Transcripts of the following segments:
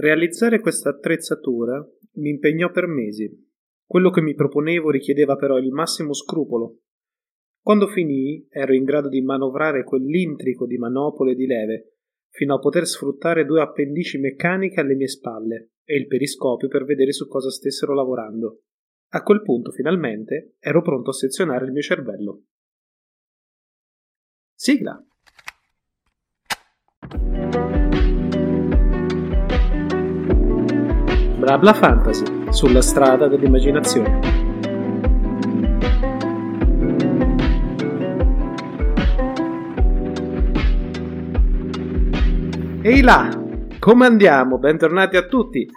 Realizzare questa attrezzatura mi impegnò per mesi. Quello che mi proponevo richiedeva però il massimo scrupolo. Quando finii, ero in grado di manovrare quell'intrico di manopole e di leve, fino a poter sfruttare due appendici meccaniche alle mie spalle e il periscopio per vedere su cosa stessero lavorando. A quel punto, finalmente, ero pronto a sezionare il mio cervello. Sigla. Blabla Fantasy, sulla strada dell'immaginazione. Ehi là, come andiamo? Bentornati a tutti.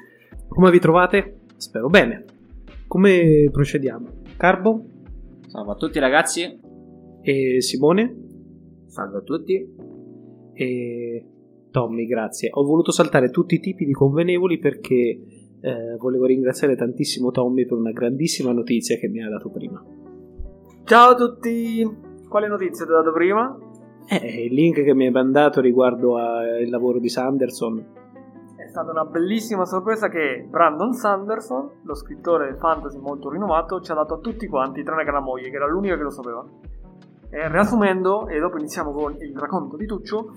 Come vi trovate? Spero bene. Come procediamo? Carbo? Salve a tutti ragazzi. E Simone? Salve a tutti. E Tommy, grazie. Ho voluto saltare tutti i tipi di convenevoli perché eh, volevo ringraziare tantissimo Tommy per una grandissima notizia che mi ha dato prima. Ciao a tutti! Quale notizia ti ho dato prima? Eh, il link che mi hai mandato riguardo al lavoro di Sanderson. È stata una bellissima sorpresa che Brandon Sanderson, lo scrittore fantasy molto rinomato, ci ha dato a tutti quanti, tranne che la moglie, che era l'unica che lo sapeva. E riassumendo, e dopo iniziamo con il racconto di Tuccio,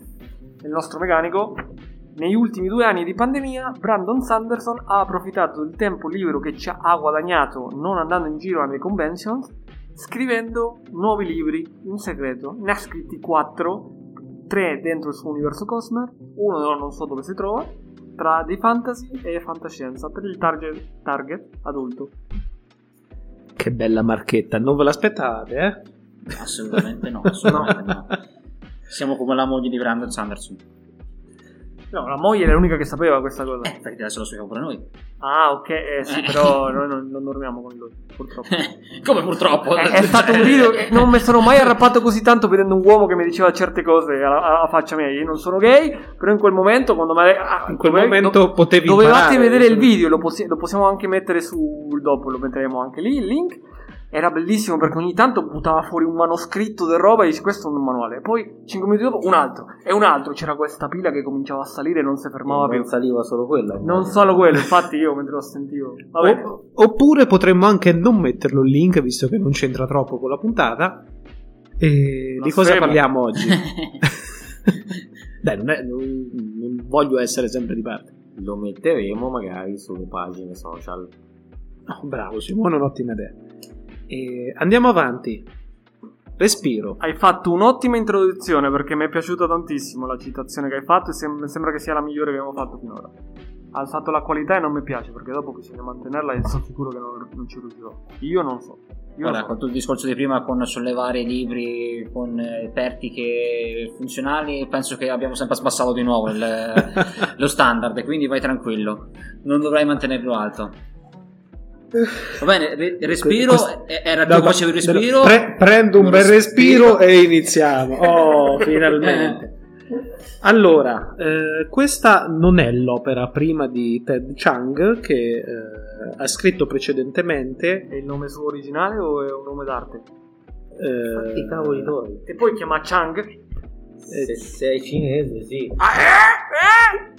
il nostro meccanico, negli ultimi due anni di pandemia, Brandon Sanderson ha approfittato del tempo libero che ci ha guadagnato non andando in giro alle conventions, scrivendo nuovi libri in segreto. Ne ha scritti quattro, tre dentro il suo universo Cosmer, uno non so dove si trova, tra di fantasy e fantascienza per il target, target adulto. Che bella marchetta, non ve l'aspettate, eh? Assolutamente no, assolutamente no. Siamo come la moglie di Brandon Sanderson. No, la moglie è l'unica che sapeva questa cosa. Eh, perché adesso lo sappiamo pure noi. Ah, ok, eh, sì, però noi non, non dormiamo con lui, purtroppo. Come purtroppo? È, è stato un video che non mi sono mai arrabbiato così tanto vedendo un uomo che mi diceva certe cose alla, alla faccia mia. Io non sono gay, però in quel momento, quando me, ah, In quel dove- momento do- potevi Dovevate imparare, vedere il video, lo, possi- lo possiamo anche mettere sul dopo, lo metteremo anche lì, il link. Era bellissimo perché ogni tanto buttava fuori un manoscritto di roba e dice questo è un manuale. Poi 5 minuti dopo un altro e un altro. C'era questa pila che cominciava a salire e non si fermava più. Non saliva solo quella. Non solo quello, infatti io mentre lo sentivo. O- oppure potremmo anche non metterlo il link, visto che non c'entra troppo con la puntata. E di cosa parliamo oggi? Dai, non, è- non- non voglio essere sempre di parte. Lo metteremo magari sulle pagine social. No, bravo Simone, un'ottima idea. E andiamo avanti. Respiro. Hai fatto un'ottima introduzione perché mi è piaciuta tantissimo la citazione che hai fatto e sem- sembra che sia la migliore che abbiamo fatto finora. Ha alzato la qualità e non mi piace perché dopo bisogna mantenerla e sono sicuro che non, non ci riuscirò. Io non so. Io Guarda, so. con tutto il discorso di prima con sollevare i libri con eh, pertiche funzionali, penso che abbiamo sempre sbassato di nuovo il- lo standard, quindi vai tranquillo, non dovrai mantenerlo alto. Va bene, re- respiro, eh, era che facevi il respiro. pre- prendo un bel Respiro. respiro e iniziamo. Oh, finalmente. Allora, eh, questa non è l'opera prima di Ted Chang che eh, ha scritto precedentemente. È il nome suo originale o è un nome d'arte? eh, I cavoli tuoi. E poi chiama Chang. eh, Se sei cinese, sì. Ah, eh, eh!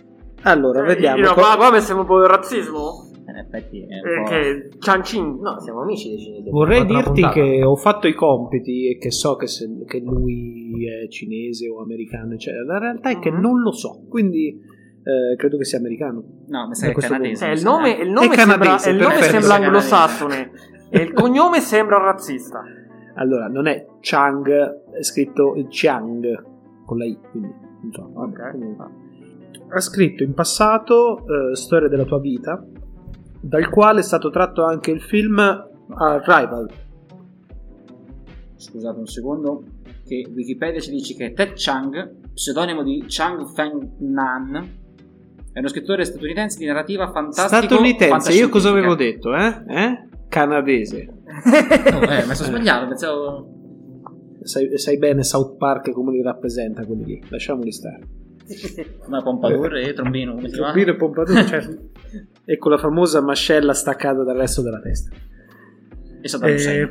allora, vediamo. Io, qua, qua mi sembra un po' di razzismo. In effetti è un Eh, po'... Chin. No, siamo amici dei cinesi. Vorrei dirti che ho fatto i compiti e che so che, se- che lui è cinese o americano, eccetera. La realtà è che Mhm. non lo so, quindi eh, credo che sia americano. No, mi sa che è canadese. Eh, il nome, il nome È sembra, canadese, il nome sembra anglosassone e il cognome sembra razzista. Allora, non è Chang, è scritto Chiang con la I, quindi non so. vabbè, Ok. comunque. Ha scritto in passato eh, Storia della tua vita, dal quale è stato tratto anche il film Arrival. Scusate un secondo, che Wikipedia ci dice che Ted Chang, pseudonimo di Chang Feng Nan, è uno scrittore statunitense di narrativa fantastica. Statunitense, io cosa avevo detto, eh? Eh? Canadese. Oh, eh, mi sono sbagliato, pensavo... Sai, sai bene South Park come li rappresenta quelli lì, lasciamoli stare. Ma Pompadour e Trombino, come si chiama? Trombino e Pompadour, certo. e con la famosa mascella staccata dal resto della testa. E Saddam Hussein. Eh,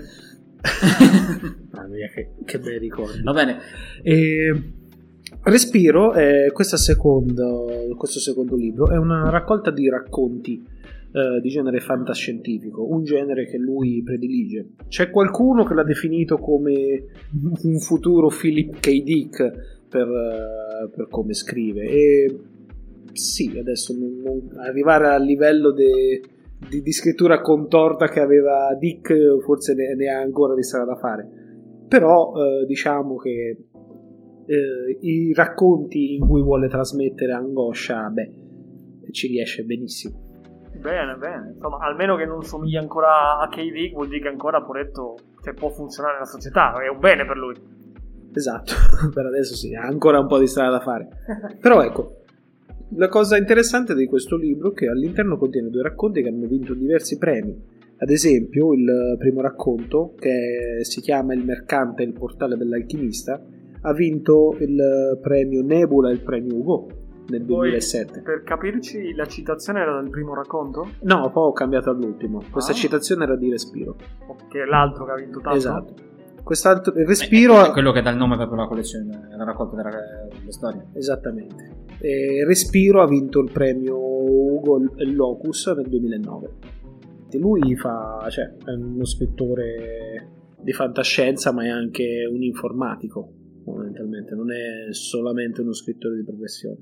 Mamma mia, che, che bei ricordi. Va bene, E Respiro, questo secondo, questo secondo libro, è una raccolta di racconti eh, di genere fantascientifico, un genere che lui predilige. C'è qualcuno che l'ha definito come un futuro Philip K. Dick per, eh, per come scrive e sì, adesso non, non arrivare al livello de, di, di, scrittura contorta che aveva Dick forse ne, ne ha ancora di strada da fare però eh, diciamo che eh, i racconti in cui vuole trasmettere angoscia, beh, ci riesce benissimo. Bene, bene. Insomma, almeno che non somiglia ancora a KD, vuol dire che ancora Poretto cioè, può funzionare nella società, è un bene per lui. Esatto, per adesso sì, ha ancora un po' di strada da fare. Però ecco, la cosa interessante di questo libro è che all'interno contiene due racconti che hanno vinto diversi premi. Ad esempio, il primo racconto, che si chiama Il mercante e il portale dell'alchimista, ha vinto il premio Nebula e il premio Ugo nel 2007. Poi, per capirci, la citazione era del primo racconto? No, poi ho cambiato all'ultimo. Questa ah. citazione era di Respiro. Che è l'altro che ha vinto tanto. Esatto. Quest'altro, il Respiro è quello che dà il nome proprio alla collezione, alla raccolta della, della storia. Esattamente. E Respiro ha vinto il premio Ugo e Locus nel 2009. Lui fa, cioè, è uno scrittore di fantascienza, ma è anche un informatico fondamentalmente, non è solamente uno scrittore di professione.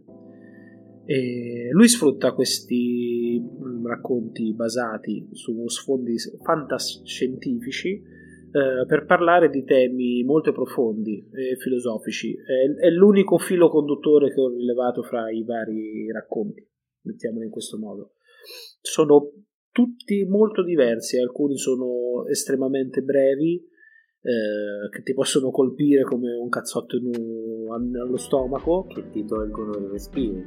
E lui sfrutta questi mm, racconti basati su sfondi fantascientifici eh, per parlare di temi molto profondi e filosofici. È, è, l'unico filo conduttore che ho rilevato fra i vari racconti, mettiamolo in questo modo. Sono tutti molto diversi, alcuni sono estremamente brevi, eh, che ti possono colpire come un cazzotto un, allo stomaco. Che ti tolgono il respiro.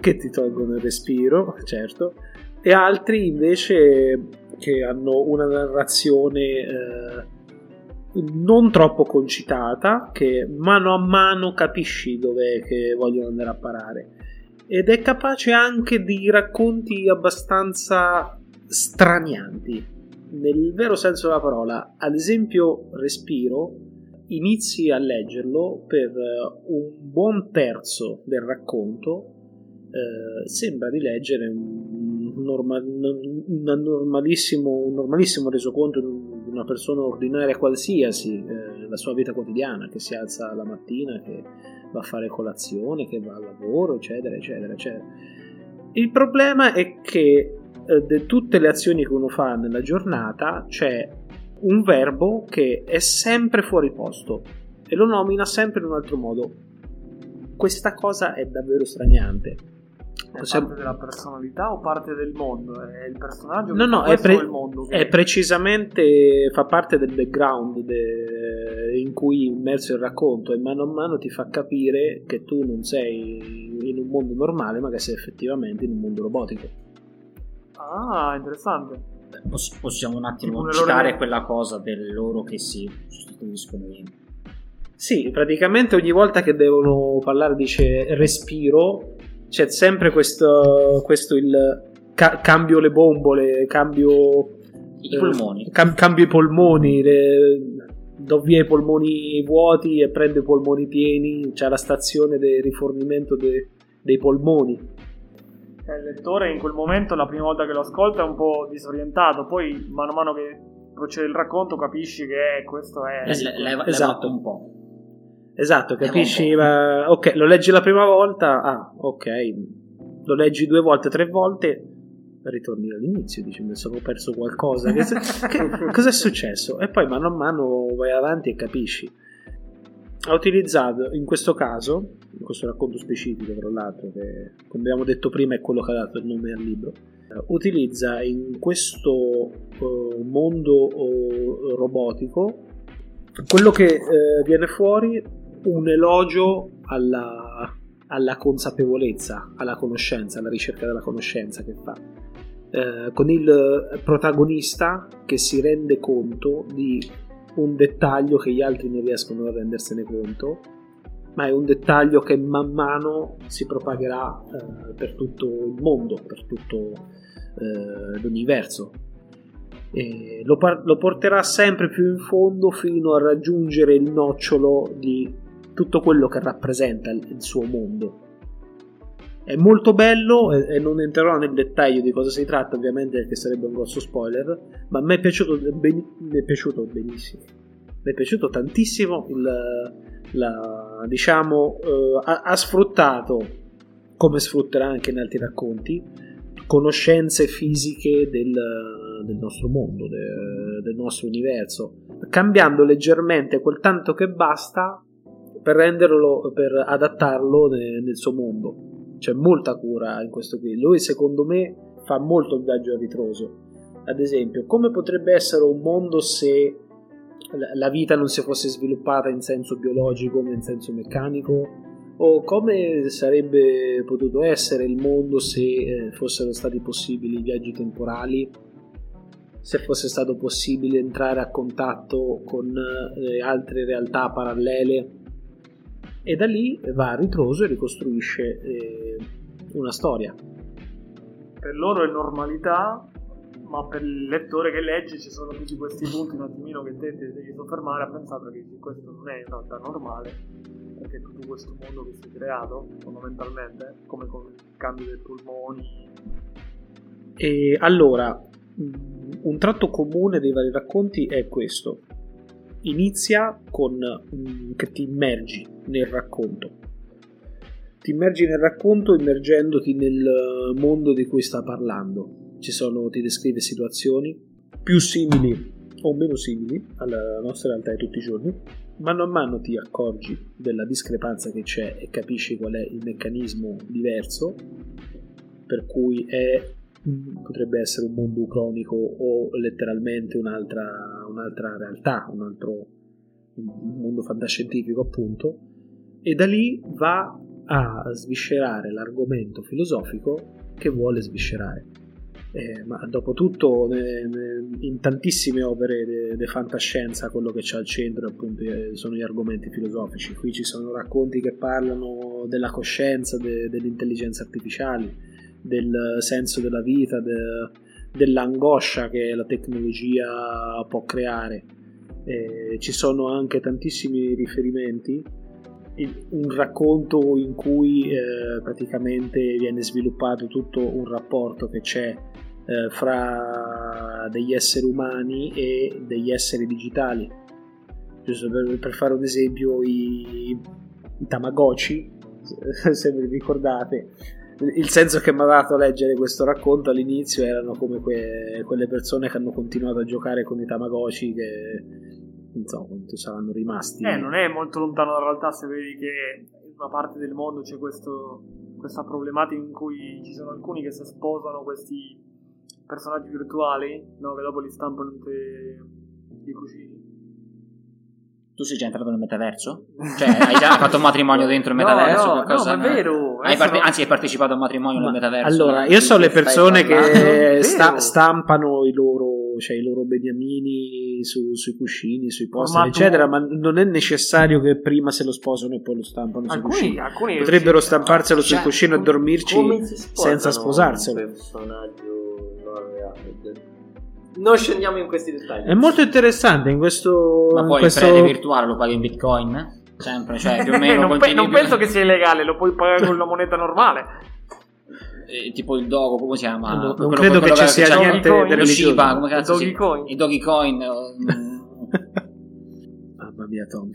Che ti tolgono il respiro, certo. E altri invece che hanno una narrazione eh, non troppo concitata, che mano a mano capisci dove vogliono andare a parare. Ed è capace anche di racconti abbastanza stranianti nel vero senso della parola. Ad esempio, Respiro, inizi a leggerlo per eh, un buon terzo del racconto. Eh, sembra di leggere un, normal, un, normalissimo, un normalissimo resoconto di una persona ordinaria qualsiasi, eh, la sua vita quotidiana, che si alza la mattina, che va a fare colazione, che va al lavoro, eccetera, eccetera, eccetera. Il problema è che eh, di tutte le azioni che uno fa nella giornata c'è un verbo che è sempre fuori posto e lo nomina sempre in un altro modo. Questa cosa è davvero straniante. È parte della personalità o parte del mondo? È il personaggio? No, no, è, pre- il mondo che... è, precisamente fa parte del background de- in cui è immerso il racconto e mano a mano ti fa capire che tu non sei in un mondo normale, ma che sei effettivamente in un mondo robotico. Ah, interessante. Poss- possiamo un attimo citare loro... quella cosa del loro che si sostituiscono in... Sì, praticamente ogni volta che devono parlare dice respiro, c'è sempre questo, questo il ca- cambio le bombole, cambio i polmoni, eh, cam- cambio i polmoni, le, do via i polmoni vuoti e prendo i polmoni pieni, c'è la stazione di rifornimento de- dei polmoni cioè, il lettore in quel momento, la prima volta che lo ascolta, è un po' disorientato, poi mano a mano che procede il racconto capisci che questo è... Eh, le, leva, esatto. un po'. Esatto, capisci, ma, ok, lo leggi la prima volta, ah, ok, lo leggi due volte, tre volte, ritorni all'inizio, dici mi sono perso qualcosa, che, che, cosa è successo? E poi mano a mano vai avanti e capisci. Ha utilizzato in questo caso, in questo racconto specifico tra l'altro, che come abbiamo detto prima è quello che ha dato il nome al libro, eh, utilizza in questo uh, mondo uh, robotico quello che uh, viene fuori un elogio alla, alla, consapevolezza, alla conoscenza, alla ricerca della conoscenza che fa. con il protagonista che si rende conto di un dettaglio che gli altri non riescono a rendersene conto, ma è un dettaglio che man mano si propagherà eh, per tutto il mondo, per tutto eh, l'universo. Lo, par- lo porterà sempre più in fondo fino a raggiungere il nocciolo di tutto quello che rappresenta il, suo mondo. È molto bello e, non entrerò nel dettaglio di cosa si tratta, ovviamente, perché sarebbe un grosso spoiler, ma me è piaciuto, ben- mi è piaciuto benissimo. Mi è piaciuto tantissimo il, la, diciamo, eh, ha, ha sfruttato, come sfrutterà anche in altri racconti, conoscenze fisiche del, del nostro mondo, de, del nostro universo, cambiando leggermente quel tanto che basta per renderlo, per adattarlo nel, nel suo mondo. C'è molta cura in questo qui. Lui, secondo me, fa molto il viaggio a ritroso. Ad esempio, come potrebbe essere un mondo se la vita non si fosse sviluppata in senso biologico ma in senso meccanico? O come sarebbe potuto essere il mondo se eh, fossero stati possibili i viaggi temporali? Se fosse stato possibile entrare a contatto con eh, altre realtà parallele? E da lì va a ritroso e ricostruisce eh, una storia. Per loro è normalità, ma per il lettore che legge ci sono tutti questi punti un attimino che te ti devi soffermare a pensare perché questo non è in realtà normale perché tutto questo mondo che si è creato fondamentalmente come con il cambio dei polmoni e allora un tratto comune dei vari racconti è questo inizia con che ti immergi nel racconto ti immergi nel racconto immergendoti nel mondo di cui sta parlando ci sono, ti descrive situazioni più simili o meno simili alla nostra realtà di tutti i giorni. Mano a mano ti accorgi della discrepanza che c'è e capisci qual è il meccanismo diverso, per cui è, potrebbe essere un mondo cronico o letteralmente un'altra, un'altra realtà, un altro un mondo fantascientifico appunto, e da lì va a sviscerare l'argomento filosofico che vuole sviscerare. Eh, ma dopo tutto in tantissime opere di fantascienza quello che c'è al centro appunto eh, sono gli argomenti filosofici. Qui ci sono racconti che parlano della coscienza de, delle intelligenze artificiali del senso della vita de, dell'angoscia che la tecnologia può creare eh, ci sono anche tantissimi riferimenti un racconto in cui eh, praticamente viene sviluppato tutto un rapporto che c'è eh, fra degli esseri umani e degli esseri digitali. Giusto per, per fare un esempio, i, i Tamagotchi, se vi ricordate, il senso che mi ha dato leggere questo racconto all'inizio erano come que- quelle persone che hanno continuato a giocare con i Tamagotchi che non so quanto saranno rimasti. Eh, non è molto lontano dalla realtà se vedi che in una parte del mondo c'è questo, questa problematica in cui ci sono alcuni che si sposano questi personaggi virtuali, no, che dopo li stampano in i cugini. Tu sei già entrato nel metaverso? Cioè, hai già fatto un matrimonio dentro il metaverso? no, no, no, ma è vero. Hai parte- anzi, hai partecipato a un matrimonio ma, nel metaverso. Allora, io so le persone che sta- stampano i loro, cioè, i loro beniamini su, sui cuscini, sui poster, eccetera, ma non è necessario che prima se lo sposano e poi lo stampano alcuni, sui cuscini. Alcuni Potrebbero stamparselo sul cioè, cuscino e dormirci senza sposarselo. Un personaggio non scendiamo in questi dettagli. È molto interessante in questo. Ma poi in questo... il prete virtuale lo paghi in bitcoin? Sempre, cioè più o meno. non, pe- non penso che sia illegale, lo puoi pagare con la moneta normale. Eh, tipo il dogo, come si chiama? No, non quello, credo quello che ci sia niente dello Shiba, come cazzo si chiama? I doggy coin. Mamma mia, Tommy.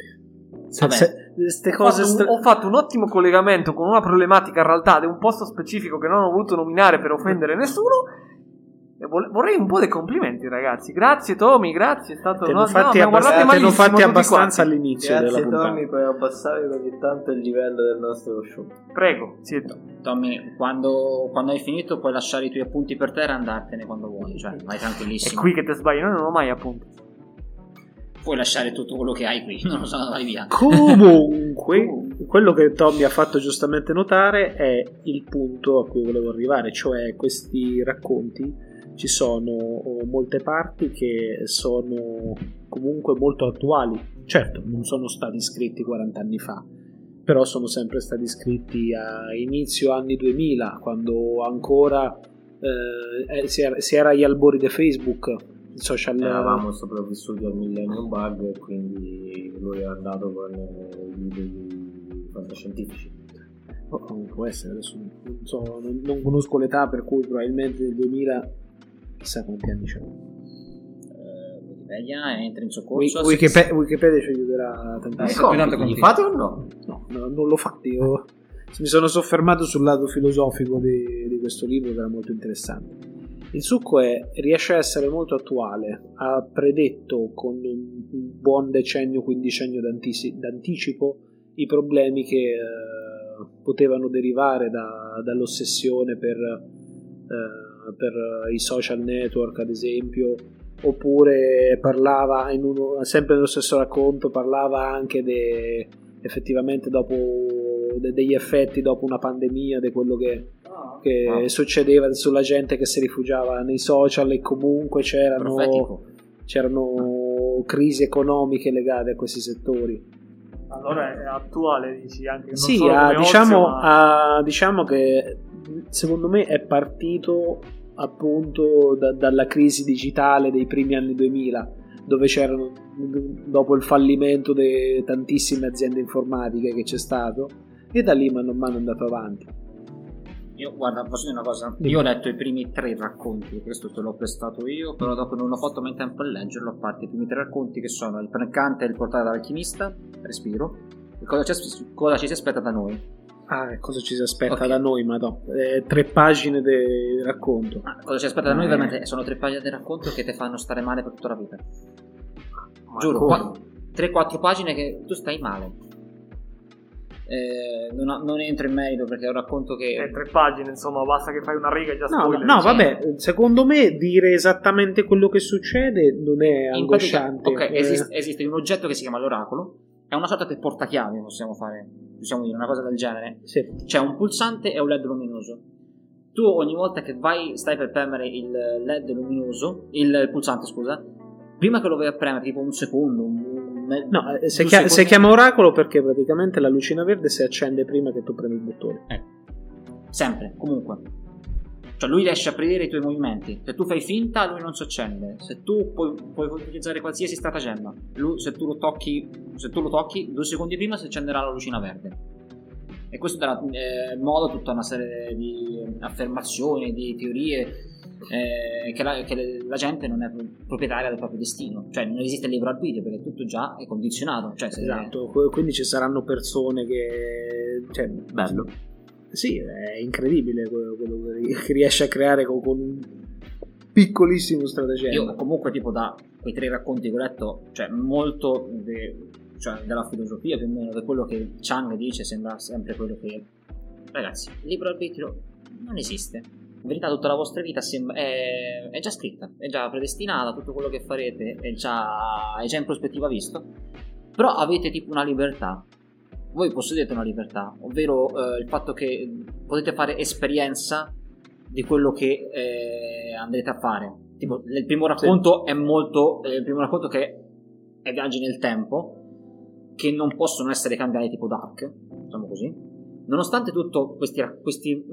Se, se, ho, fatto un, ho, fatto un, ottimo collegamento con una problematica in realtà di un posto specifico che non ho voluto nominare per offendere nessuno Vorrei un po' dei complimenti, ragazzi. Grazie, Tommy. Grazie. È stato. Te no, fatti, no, abbast- te fatti abbastanza all'inizio grazie, della puntata. Tommy, puoi abbassare così tanto il livello del nostro show. Prego, siete. Tommy, quando, quando, hai finito, puoi lasciare i tuoi appunti per terra e andartene quando vuoi. Cioè, vai tranquillissimo. È qui che ti sbagli. Noi non ho mai appunti. Puoi lasciare tutto quello che hai qui. Non lo so, vai via. Comunque, quello che Tommy ha fatto giustamente notare è il punto a cui volevo arrivare, cioè questi racconti ci sono molte parti che sono comunque molto attuali. Certo, non sono stati scritti 40 anni fa, però sono sempre stati scritti a inizio anni 2000, quando ancora eh, si, era, si, era, agli albori di Facebook, social Eravamo sopravvissuti al Millennium Bug e quindi lui è andato con eh, i libri fantascientifici. Oh, oh, può essere adesso non so non, non conosco l'età per cui probabilmente nel 2000 chissà quanti anni c'è Eh, Wikipedia entra in soccorso. Wikipe- Wikipedia ci aiuterà tantissimo Ecco, tanto continua. fate o no? no, no, non l'ho fatto io mi sono soffermato sul lato filosofico di, di questo libro che era molto interessante il succo è riesce a essere molto attuale ha predetto con un buon decennio quindicennio d'anticipo i problemi che eh, potevano derivare da- dall'ossessione per, eh, per i social network ad esempio oppure parlava in uno, sempre nello stesso racconto parlava anche de, effettivamente dopo de- degli effetti dopo una pandemia di quello che, che Ah. succedeva sulla gente che si rifugiava nei social e comunque c'erano, c'erano crisi economiche legate a questi settori. Allora è attuale, dici anche non sì, solo ha- come diciamo, ozio, ma- ha- diciamo che secondo me è partito appunto da- dalla crisi digitale dei primi anni 2000 dove c'erano dopo il fallimento di tantissime aziende informatiche che c'è stato e da lì mano a mano è andato avanti Io, guarda, posso dire una cosa? Io ho letto i primi tre racconti, questo te l'ho prestato io, però dopo non ho fatto mai tempo a leggerlo, a parte i primi tre racconti che sono Il Prancante e Il portale dall'alchimista, Respiro, e cosa ci, cosa ci si aspetta da noi. Ah e cosa ci si aspetta Ok. da noi ma no Eh, tre pagine di racconto Ma cosa ci aspetta da noi Eh. veramente sono tre pagine di racconto che ti fanno stare male per tutta la vita. Ma Giuro, qua- 3-4 pagine che tu stai male. Eh, non, non entro in merito perché è un racconto che... Eh, tre pagine, insomma, basta che fai una riga e già no, spoiler. no vabbè secondo me dire esattamente quello che succede non è in pratica- angosciante ok, Eh, esiste, esiste un oggetto che si chiama l'oracolo, è una sorta di portachiavi, possiamo fare, possiamo dire una cosa del genere. sì. C'è un pulsante e un LED luminoso. Tu ogni volta che vai, stai per premere il LED luminoso, il pulsante, scusa, prima che lo vai a premere, tipo un secondo, un, No, eh, due chia- si chiama oracolo perché praticamente la lucina verde si accende prima che tu premi il bottone. Sempre, comunque. Cioè lui riesce a predire i tuoi movimenti. Se tu fai finta, lui non si accende. Se tu puoi, puoi utilizzare qualsiasi stratagemma, lui, se, tu lo tocchi, se tu lo tocchi, due secondi prima si accenderà la lucina verde. E questo darà eh, modo a tutta una serie di affermazioni, di teorie eh, che, la, che la gente non è proprietaria del proprio destino. Cioè non esiste il libero arbitrio perché tutto già è condizionato. Cioè, Esatto, qu- quindi ci saranno persone che... Cioè, Bello. Sì, è incredibile quello, che riesce a creare con, con un piccolissimo stratagemma. Io comunque tipo da quei tre racconti che ho letto, cioè molto de- cioè, della filosofia più o meno, di quello che Chang dice sembra sempre quello che... Ragazzi, il libero arbitrio non esiste. In verità tutta la vostra vita sembra- è, è già scritta, è già predestinata, tutto quello che farete è già, è già in prospettiva visto. Però avete tipo una libertà. Voi possedete una libertà, ovvero eh, il fatto che potete fare esperienza di quello che eh, andrete a fare. Tipo, il primo racconto è molto. eh, il primo racconto che è viaggi nel tempo, che non possono essere cambiati tipo Dark, diciamo così. Nonostante tutto, questi, questi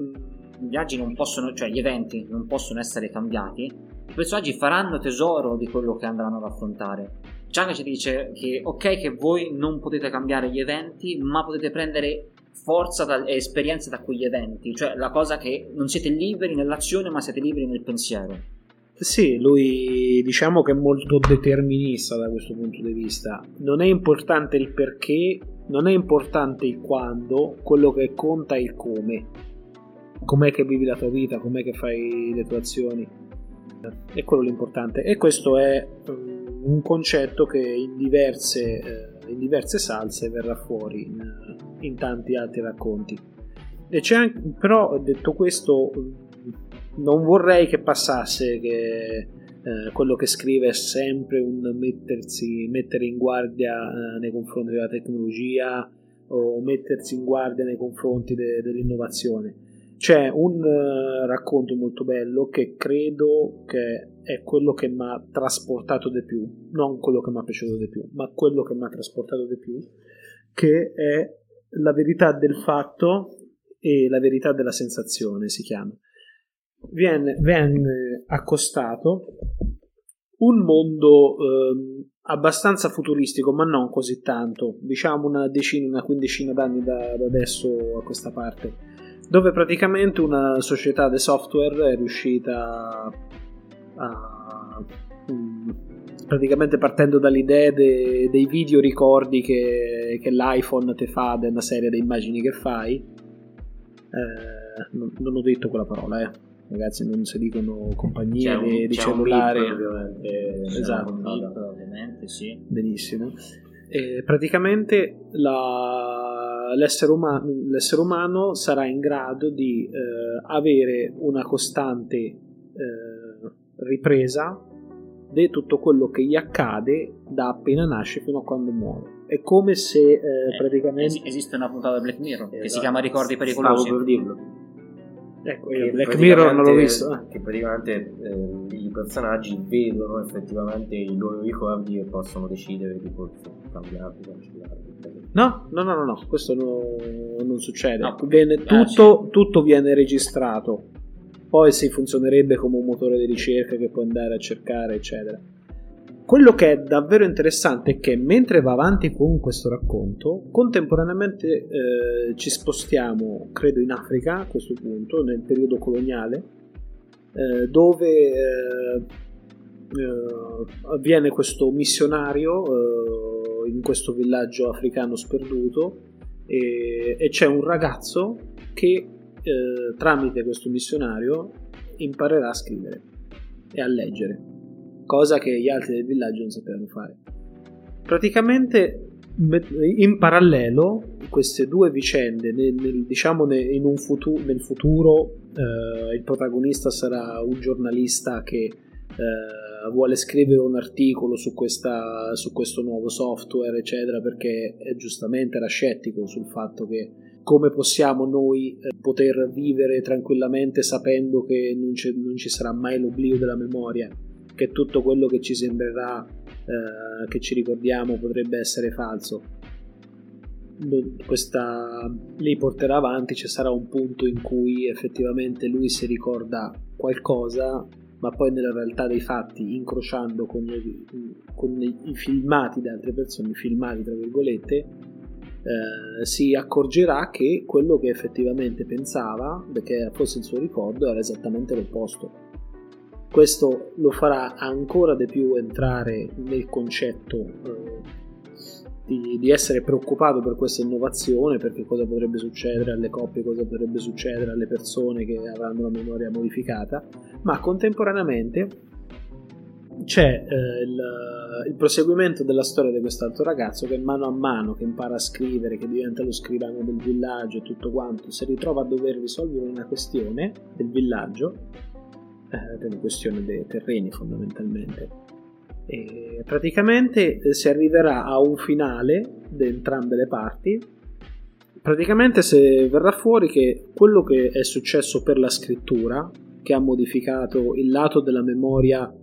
mm, viaggi non possono, cioè gli eventi non possono essere cambiati, i personaggi faranno tesoro di quello che andranno ad affrontare. Chang ci dice che ok che voi non potete cambiare gli eventi, ma potete prendere forza e esperienza da quegli eventi, cioè la cosa che non siete liberi nell'azione, ma siete liberi nel pensiero. Sì, lui diciamo che è molto determinista da questo punto di vista. Non è importante il perché, non è importante il quando, quello che conta è il come. Com'è che vivi la tua vita, com'è che fai le tue azioni. È quello l'importante. E questo è um, un concetto che in diverse, eh, in diverse salse verrà fuori in, in tanti altri racconti. Anche, però detto questo, non vorrei che passasse che eh, quello che scrive è sempre un mettersi, mettere in guardia eh, nei confronti della tecnologia o mettersi in guardia nei confronti de- dell'innovazione. C'è un eh, racconto molto bello che credo che è quello che mi ha trasportato di più, non quello che mi ha piaciuto di più, ma quello che mi ha trasportato di più, che è la verità del fatto e la verità della sensazione si chiama. Viene, viene accostato un mondo ehm, abbastanza futuristico, ma non così tanto, diciamo una decina, una quindicina d'anni da, da adesso a questa parte, dove praticamente una società di software è riuscita a, mm, praticamente partendo dall'idea de, dei video ricordi che, che l'iPhone ti fa di una serie di immagini che fai. Eh, non, non ho detto quella parola, eh ragazzi non si dicono compagnie C'è un- di, di cellulari bip, ovviamente, Esatto. puntata. ovviamente, sì. benissimo E praticamente la- l'essere, umano, l'essere umano sarà in grado di eh, avere una costante eh, ripresa di tutto quello che gli accade da appena nasce fino a quando muore è come se eh, Eh, praticamente esi- esiste una puntata di Black Mirror che si Esatto. chiama Ricordi Stavo pericolosi. per dirlo. ecco, Che Black Mirror non l'ho visto. Che praticamente eh, i personaggi vedono effettivamente i loro ricordi e possono decidere di forse cambiarli, cancellarli. No, no, no, no, no, questo no- non succede. No. Viene- Ah, tutto, tutto viene registrato. Poi si funzionerebbe come un motore di ricerca che puoi andare a cercare, eccetera. Quello che è davvero interessante è che mentre va avanti con questo racconto, contemporaneamente eh, ci spostiamo, credo, in Africa a questo punto, nel periodo coloniale, eh, dove eh, eh, avviene questo missionario eh, in questo villaggio africano sperduto e, e c'è un ragazzo che eh, tramite questo missionario imparerà a scrivere e a leggere, cosa che gli altri del villaggio non sapevano fare. Praticamente me- in parallelo queste due vicende, nel- nel- diciamo ne- in un futu- nel futuro eh, il protagonista sarà un giornalista che eh, vuole scrivere un articolo su, questa, su questo nuovo software, eccetera, perché eh, giustamente era scettico sul fatto che come possiamo noi eh, poter vivere tranquillamente sapendo che non, non ci sarà mai l'oblio della memoria, che tutto quello che ci sembrerà, eh, che ci ricordiamo, potrebbe essere falso. Non- Questa li porterà avanti, ci sarà un punto in cui effettivamente lui si ricorda qualcosa, ma poi nella realtà dei fatti, incrociando con, con i filmati di altre persone, i filmati tra virgolette, eh, si accorgerà che quello che effettivamente pensava, che fosse il suo ricordo, era esattamente l'opposto. Questo lo farà ancora di più entrare nel concetto eh, di, di essere preoccupato per questa innovazione, perché cosa potrebbe succedere alle coppie, cosa potrebbe succedere alle persone che avranno la memoria modificata, ma contemporaneamente c'è eh, il, il proseguimento della storia di quest'altro ragazzo che mano a mano che impara a scrivere, che diventa lo scrivano del villaggio e tutto quanto, si ritrova a dover risolvere una questione del villaggio, eh, delle questioni dei terreni fondamentalmente. E praticamente eh, si arriverà a un finale di entrambe le parti. Praticamente se verrà fuori che quello che è successo per la scrittura, che ha modificato il lato della memoria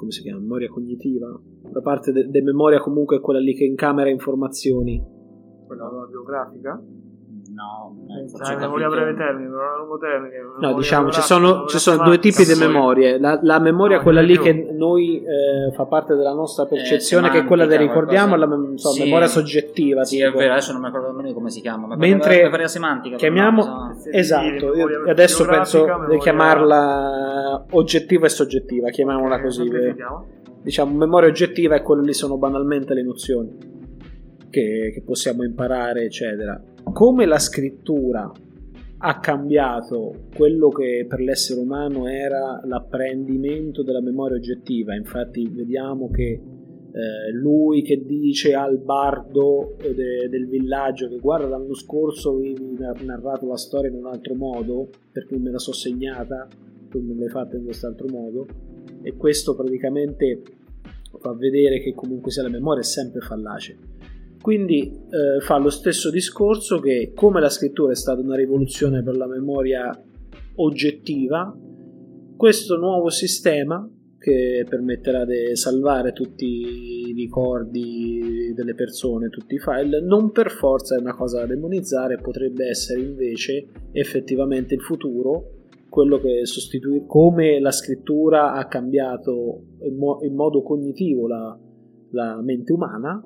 come si chiama? Memoria cognitiva. La parte de, de memoria comunque è quella lì che incamera informazioni. Quella biografica. No, eh, Eh, ho memoria a breve termine, memoria a lungo termine. No, diciamo, ci sono, ci sono due tipi di memorie. La, la memoria, No, quella lì che noi eh, fa parte della nostra percezione, che è quella che semantica, ricordiamo, è la qualcosa. mem- so, Sì. memoria soggettiva. Sì, tipo. è vero, adesso non mi ricordo nemmeno come si chiama. Ma Mentre memoria- memoria semantica. chiamiamo- no, Sì, Esatto, memoria io adesso penso di chiamarla oggettiva e soggettiva, chiamiamola Ok, così. diciamo, memoria oggettiva e quelle lì sono banalmente le nozioni che, che possiamo imparare, eccetera. Come la scrittura ha cambiato quello che per l'essere umano era l'apprendimento della memoria oggettiva, infatti vediamo che eh, lui che dice al bardo eh, de- del villaggio che guarda l'anno scorso avevi nar- narrato la storia in un altro modo perché me la so segnata tu non l'hai fatta in quest'altro modo e questo praticamente fa vedere che comunque sia la memoria è sempre fallace. Quindi eh, fa lo stesso discorso che come la scrittura è stata una rivoluzione per la memoria oggettiva, questo nuovo sistema che permetterà di salvare tutti i ricordi delle persone, tutti i file, non per forza è una cosa da demonizzare, potrebbe essere invece effettivamente il futuro quello che sostituì come la scrittura ha cambiato in, mo- in modo cognitivo la, la mente umana,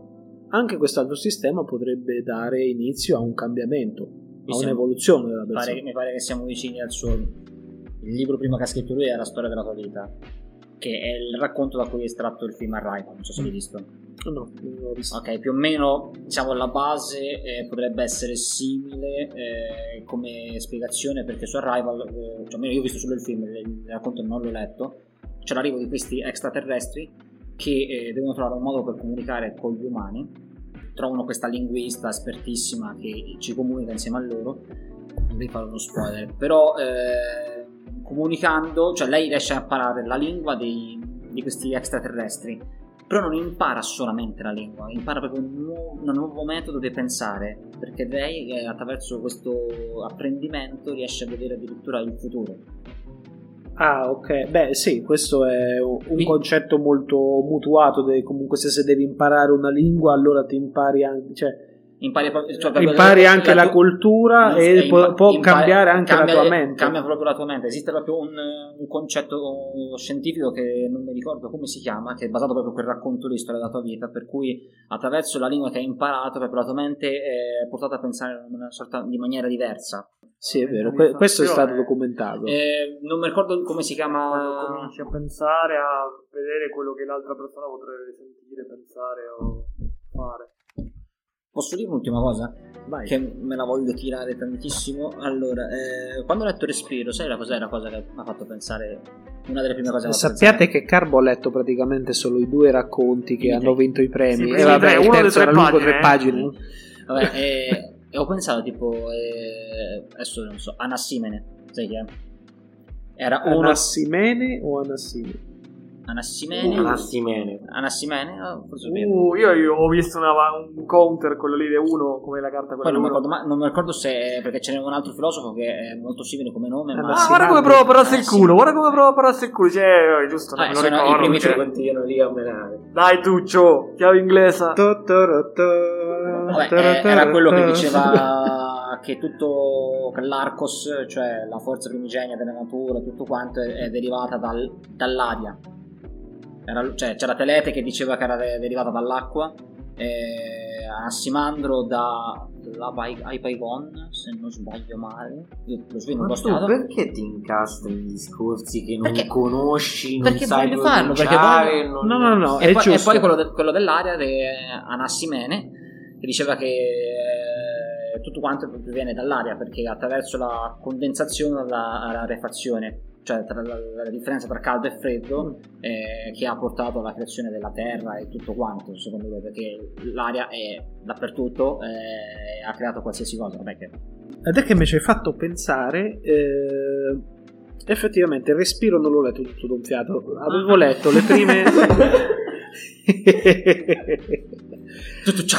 anche quest'altro sistema potrebbe dare inizio a un cambiamento, Mi a sembra- un'evoluzione della Mi pare, persona. mi pare che siamo vicini al suo. Il libro prima che ha scritto lui è La storia della tua vita, che è il racconto da cui è estratto il film Arrival. Non so se l'hai visto. No, non l'ho visto. Ok, più o meno diciamo la base eh, potrebbe essere simile eh, come spiegazione perché su Arrival, eh, cioè almeno io ho visto solo il film, il, il racconto non l'ho letto, c'è l'arrivo di questi extraterrestri che eh, devono trovare un modo per comunicare con gli umani, trovano questa linguista espertissima che ci comunica insieme a loro, non devi fare uno spoiler, però eh, comunicando, cioè lei riesce a imparare la lingua dei- di questi extraterrestri però non impara solamente la lingua, impara proprio un nuovo, un nuovo metodo di pensare, perché lei eh, attraverso questo apprendimento riesce a vedere addirittura il futuro. Ah, ok. Beh, sì, questo è un concetto molto mutuato. de- comunque, se, se devi imparare una lingua, allora ti impari anche. Cioè, Impari, cioè, proprio impari anche la tua- cultura e può, impa- può impari- cambiare anche cambia- la tua mente. Cambia proprio la tua mente. Esiste proprio un, un concetto scientifico che non mi ricordo come si chiama, che è basato proprio su quel racconto di storia della tua vita, per cui attraverso la lingua che hai imparato, proprio la tua mente è portata a pensare in una sorta di maniera diversa. Sì, è vero. que- questo è stato documentato. Eh, non mi ricordo come si Quando chiama. cominci a pensare, a vedere quello che l'altra persona potrebbe sentire, pensare o fare. Posso dire un'ultima cosa? Vai. Che me la voglio tirare tantissimo. Allora, eh, quando ho letto Respiro, sai la cos'è la cosa che mi ha fatto pensare? Una delle prime cose che mi ha fatto Sappiate che Carbo ha letto praticamente solo i due racconti che hanno vinto i premi. Sì, e quindi vabbè, tre, il terzo tre era lungo pagine, tre eh. pagine. Vabbè, e, e ho pensato tipo, eh, adesso non so, Anassimene, sai chi è? Era uno... Anassimene o Anassime? Anassimene? Anassimene. Anassimene? Forse vero. Uh, io, io ho visto una- un counter, quello lì di uno, come la carta Poi quella non mi, ricordo, ma- non mi ricordo se perché ce n'è un altro filosofo che è molto simile come nome, ma Ah, guarda come prova a pararsi il culo, guarda come prova a pararsi il culo. Cioè, eh, giusto, non Ah, me lo sono i ricordo. primi cioè. continuano lì a menare. Dai, Tuccio, chiave inglese. Vabbè, eh, era quello che diceva che tutto che l'Arcos, cioè la forza primigenia della natura, tutto quanto è, è derivata dal- dall'aria. Era- cioè, c'era Telete che diceva che era de- derivata dall'acqua, e Anassimandro da Paigon, se non sbaglio male. Io lo sveglio un Ma tu perché ti incastri in discorsi che non Perché- conosci, non perché sai farlo, perché voglio- non- No, no, no, e, poi, e poi quello, de- quello dell'aria di Anassimene che diceva che eh, tutto quanto viene dall'aria perché attraverso la condensazione la, la rarefazione cioè tra la, la differenza tra caldo e freddo eh, che ha portato alla creazione della terra e tutto quanto secondo lui perché l'aria è dappertutto eh, ha creato qualsiasi cosa vabbè che Ed è che mi ci hai fatto pensare. eh, effettivamente, il respiro non l'ho letto tutto d'un fiato. Avevo letto le prime. tutto ciò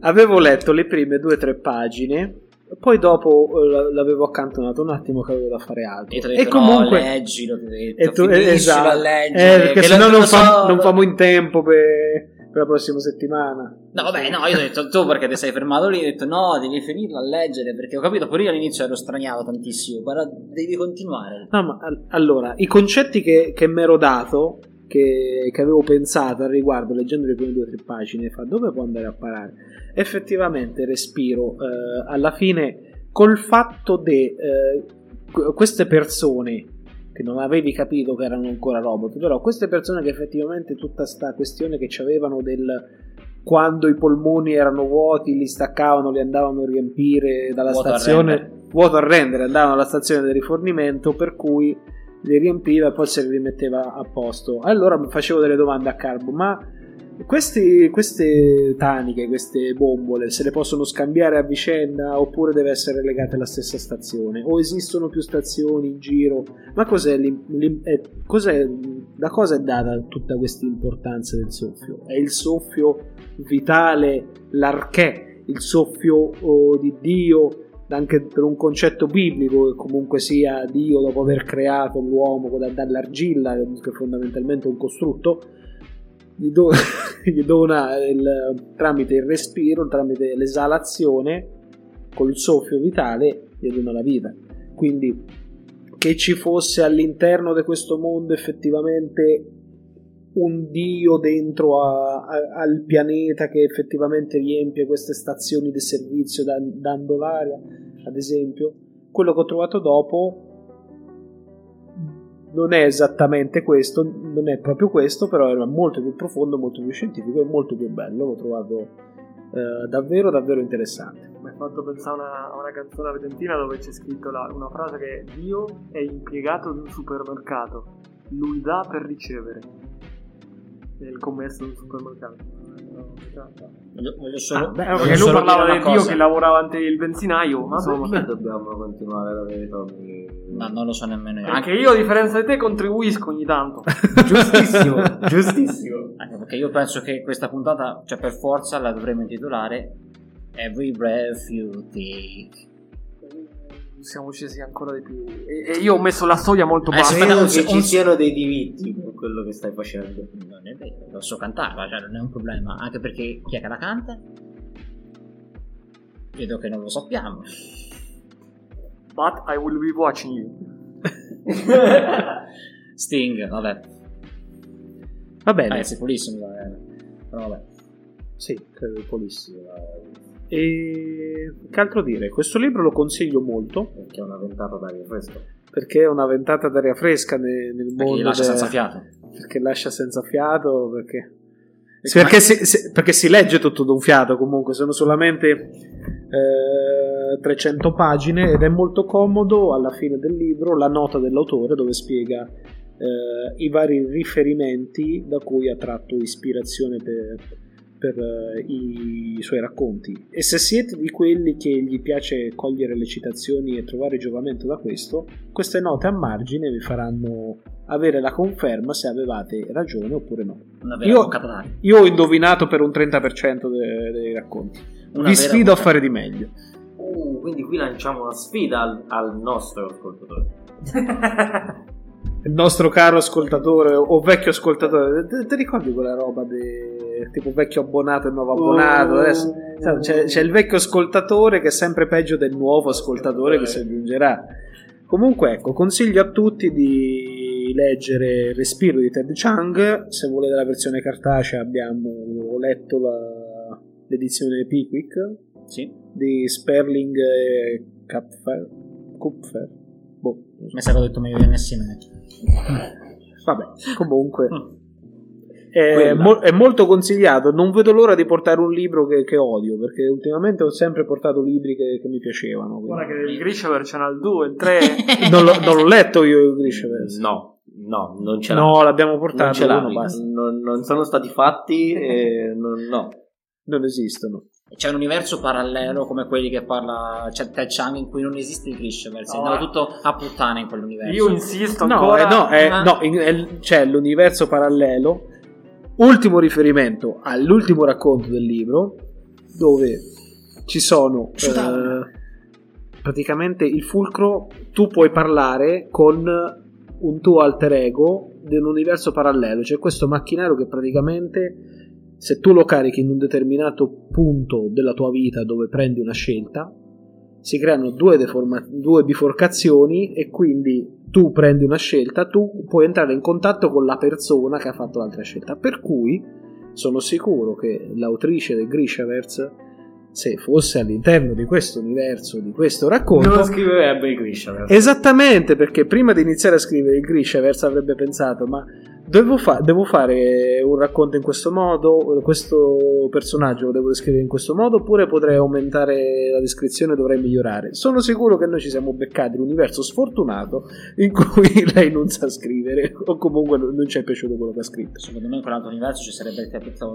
Avevo letto le prime due o tre pagine. Poi dopo eh, l'avevo accantonato un attimo che avevo da fare altro. e, ho E detto, comunque. no, leggilo detto, e tu, eh, esatto. a leggere Eh, perché sennò lo- non, so. non famo in tempo per, per la prossima settimana. No, vabbè, no, io ho detto tu perché ti sei fermato lì, ho detto no, devi finirlo a leggere perché ho capito, pure io all'inizio ero straniato tantissimo, però devi continuare. No, ma al- allora, i concetti che, che mi ero dato, che, che avevo pensato al riguardo, leggendo le prime due o tre pagine, fa dove può andare a parare? Effettivamente, respiro. eh, alla fine, col fatto di queste persone che non avevi capito che erano ancora robot, però queste persone che effettivamente tutta sta questione che avevano del quando i polmoni erano vuoti, li staccavano, li andavano a riempire dalla Vuoto a stazione rendere. vuoto a rendere, andavano alla stazione di rifornimento, per cui li riempiva e poi se li rimetteva a posto. Allora facevo delle domande a Carbo, ma questi- queste taniche, queste bombole, se le possono scambiare a vicenda oppure deve essere legate alla stessa stazione? O esistono più stazioni in giro? Ma cos'è, eh, cos'è- da cosa è data tutta questa importanza del soffio? È il soffio vitale, l'archè, il soffio oh, di Dio, anche per un concetto biblico che comunque sia Dio dopo aver creato l'uomo da- dall'argilla, che fondamentalmente è un costrutto, gli, do- gli dona il- tramite il respiro, tramite l'esalazione, col soffio vitale, gli dona la vita. Quindi che ci fosse all'interno di questo mondo effettivamente un dio dentro a- a- al pianeta che effettivamente riempie queste stazioni di servizio da- dando l'aria, ad esempio. Quello che ho trovato dopo non è esattamente questo, non è proprio questo, però era molto più profondo, molto più scientifico e molto più bello. L'ho trovato eh, davvero, davvero interessante. Mi hai fatto pensare a una, a una canzone argentina dove c'è scritto la- una frase che Dio è impiegato in un supermercato, lui dà per ricevere. Il commesso un supermercato. Voglio, voglio solo, Ah, beh, Eh, voglio perché lui parlava del Dio che lavorava ante il benzinaio. Ma insomma. perché dobbiamo continuare ad avere Tommy? Ma non lo so nemmeno io. Anche, io, a differenza di te, contribuisco ogni tanto. giustissimo, giustissimo. anche perché io penso che questa puntata, cioè per forza, la dovremmo intitolare Every Breath You Take. Siamo scesi ancora di più. E, e io ho messo la soglia molto Eh, bassa. aspetta, un che se- ci siano dei diritti per quello che stai facendo. Non è vero, lo so cantare, cioè non è un problema. Anche perché chi è che la canta? Vedo che non lo sappiamo. But I will be watching you. Sting, vabbè. Va bene, Ragazzi, pulissimo. eh. Però vabbè. sì, credo polissimo. E che altro dire? Questo libro lo consiglio molto Perché è una ventata d'aria fresca. perché è una ventata d'aria fresca nel, nel Perché mondo. gli lascia de- senza fiato. Perché lascia senza fiato. Perché, E Sì, perché, si, si- perché si legge tutto d'un fiato comunque, sono solamente eh, 300 pagine ed è molto comodo alla fine del libro la nota dell'autore dove spiega eh, i vari riferimenti da cui ha tratto ispirazione per, per, eh, i suoi racconti. E se siete di quelli che gli piace cogliere le citazioni e trovare giovamento da questo, queste note a margine vi faranno avere la conferma se avevate ragione oppure no. Io-. Io ho indovinato per un 30% de- dei racconti. Una Vi sfido a fare di meglio. Uh, quindi qui lanciamo una sfida al, al nostro ascoltatore. Il nostro caro ascoltatore o vecchio ascoltatore, te, te ricordi quella roba de, tipo vecchio abbonato e nuovo abbonato? Oh. Adesso, sai, c'è, c'è il vecchio ascoltatore che è sempre peggio del nuovo ascoltatore che si aggiungerà. Comunque, ecco, consiglio a tutti di leggere Respiro di Ted Chiang. Se volete la versione cartacea, abbiamo ho letto la- l'edizione Pickwick Sì. di Sperling e Kupfer. Boh. Mi sa che ho detto meglio di insieme. Vabbè, comunque. Mm. È, mo- è molto consigliato. Non vedo l'ora di portare un libro che, che odio. Perché ultimamente ho sempre portato libri che, che mi piacevano. quindi- Guarda che il Grishaver ce n'ha il 2, il 3. Non, l'ho, non l'ho letto io il Grishaverse. No, no, non ce l'ha. No, l'abbiamo non portato ce l'ha. uno, basta. Non, non sono stati fatti e non, no. Non esistono. C'è un universo parallelo come quelli che parla c'è Ted Chang in cui non esiste il Grishaverse, è No, andato eh. tutto a puttana in quell'universo. Io insisto No, ancora. eh, no, ma- no, in- è- c'è l'universo parallelo. Ultimo riferimento all'ultimo racconto del libro, dove ci sono eh, praticamente il fulcro. Tu puoi parlare con un tuo alter ego dell'universo parallelo. C'è questo macchinario che praticamente, se tu lo carichi in un determinato punto della tua vita dove prendi una scelta, si creano due, deforma- due biforcazioni e quindi tu prendi una scelta, tu puoi entrare in contatto con la persona che ha fatto l'altra scelta. Per cui sono sicuro che l'autrice del Grishaverse, se fosse all'interno di questo universo, di questo racconto, Non scriverebbe il Grisha. Esattamente, perché prima di iniziare a scrivere il Grishaverse avrebbe pensato, ma devo, fa- devo fare un racconto in questo modo, questo personaggio lo devo descrivere in questo modo, oppure potrei aumentare la descrizione, dovrei migliorare. Sono sicuro che noi ci siamo beccati l'universo sfortunato in cui lei non sa scrivere, o comunque non ci è piaciuto quello che ha scritto. Secondo me in quell'altro universo ci sarebbe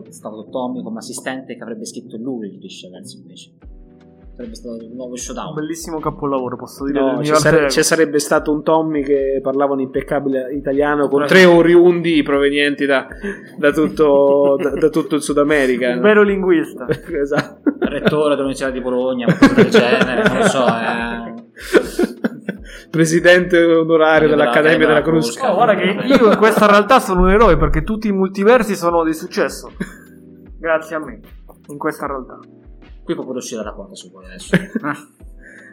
stato, Tommy come assistente che avrebbe scritto lui il Grishaverse invece. Sarebbe stato il nuovo Un showdown. bellissimo capolavoro, posso dire. No, ci, sare- ci sarebbe stato un Tommy che parlava un impeccabile italiano con tre oriundi provenienti da, da tutto, da, da tutto il Sud America. Un no? vero linguista. esatto. Rettore dell'Università di Bologna, qualcosa del genere, non lo so. Eh. Presidente onorario dell'Accademia della Crusca. Oh, guarda che io in questa realtà sono un eroe perché tutti i multiversi sono di successo. Grazie a me. In questa realtà. Qui può uscire dalla porta su quello adesso. Ah.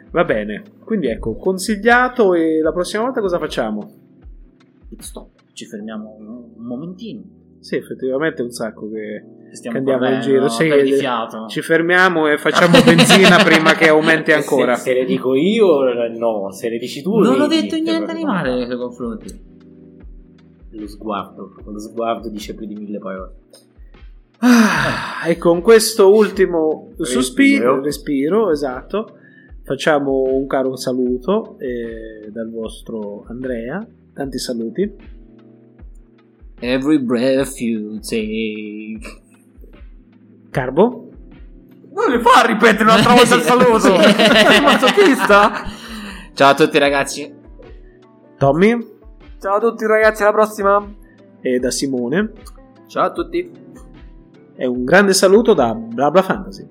Va bene, quindi ecco, consigliato e la prossima volta cosa facciamo? Pit stop. Ci fermiamo un un momentino. Sì, effettivamente è un sacco che, Stiamo che andiamo in correndo, giro. Sì, ci fermiamo e facciamo benzina prima che aumenti ancora. Se, se le dico io, no. Se le dici tu, Non ho detto te niente di male nei tuoi confronti. Lo sguardo, lo sguardo dice più di mille parole. Ah, e con questo ultimo sospiro, Respiro. respiro, esatto, facciamo un caro saluto eh, dal vostro Andrea. Tanti saluti. Every breath you take. Carbo. Non le fa a ripetere un'altra volta il saluto. Sei masochista? Ciao a tutti ragazzi. Tommy Ciao a tutti ragazzi, alla prossima. e da Simone. Ciao a tutti. E un grande saluto da Blabla Fantasy.